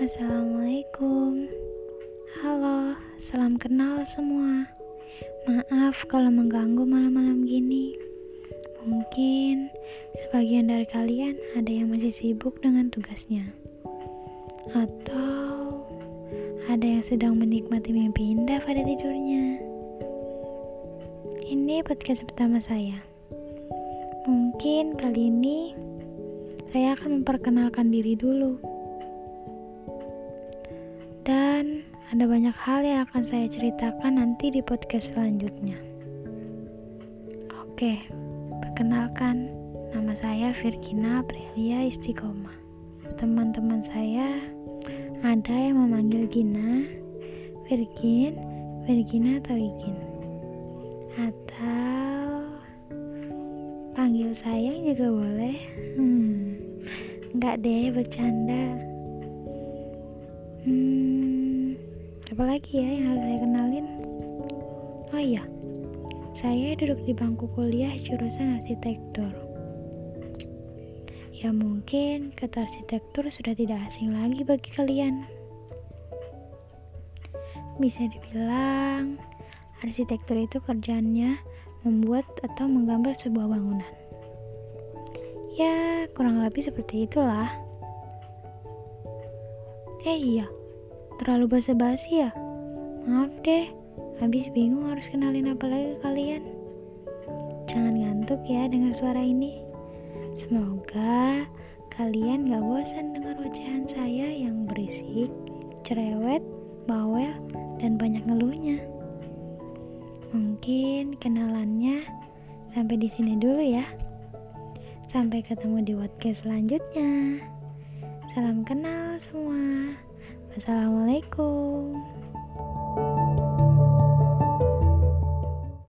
Assalamualaikum. Halo, salam kenal semua. Maaf kalau mengganggu malam-malam gini. Mungkin sebagian dari kalian ada yang masih sibuk dengan tugasnya. Atau ada yang sedang menikmati mimpi indah pada tidurnya. Ini podcast pertama saya. Mungkin kali ini saya akan memperkenalkan diri dulu dan ada banyak hal yang akan saya ceritakan nanti di podcast selanjutnya. Oke, perkenalkan, nama saya Virgina Aprilia Istiqomah. Teman-teman saya ada yang memanggil Gina, Virgin, Virgina atau Igin. Atau panggil sayang juga boleh. Hmm, enggak deh bercanda. Apa lagi ya yang harus saya kenalin? Oh iya, saya duduk di bangku kuliah jurusan arsitektur. Ya mungkin kata arsitektur sudah tidak asing lagi bagi kalian. Bisa dibilang, arsitektur itu kerjanya membuat atau menggambar sebuah bangunan. Ya, kurang lebih seperti itulah. Eh iya, terlalu basa-basi ya? Maaf deh, habis bingung harus kenalin apa lagi ke kalian. Jangan ngantuk ya dengan suara ini. Semoga kalian gak bosan dengar ocehan saya yang berisik, cerewet, bawel, dan banyak ngeluhnya. Mungkin kenalannya sampai di sini dulu ya. Sampai ketemu di podcast selanjutnya. Salam kenal semua. Wassalamualaikum.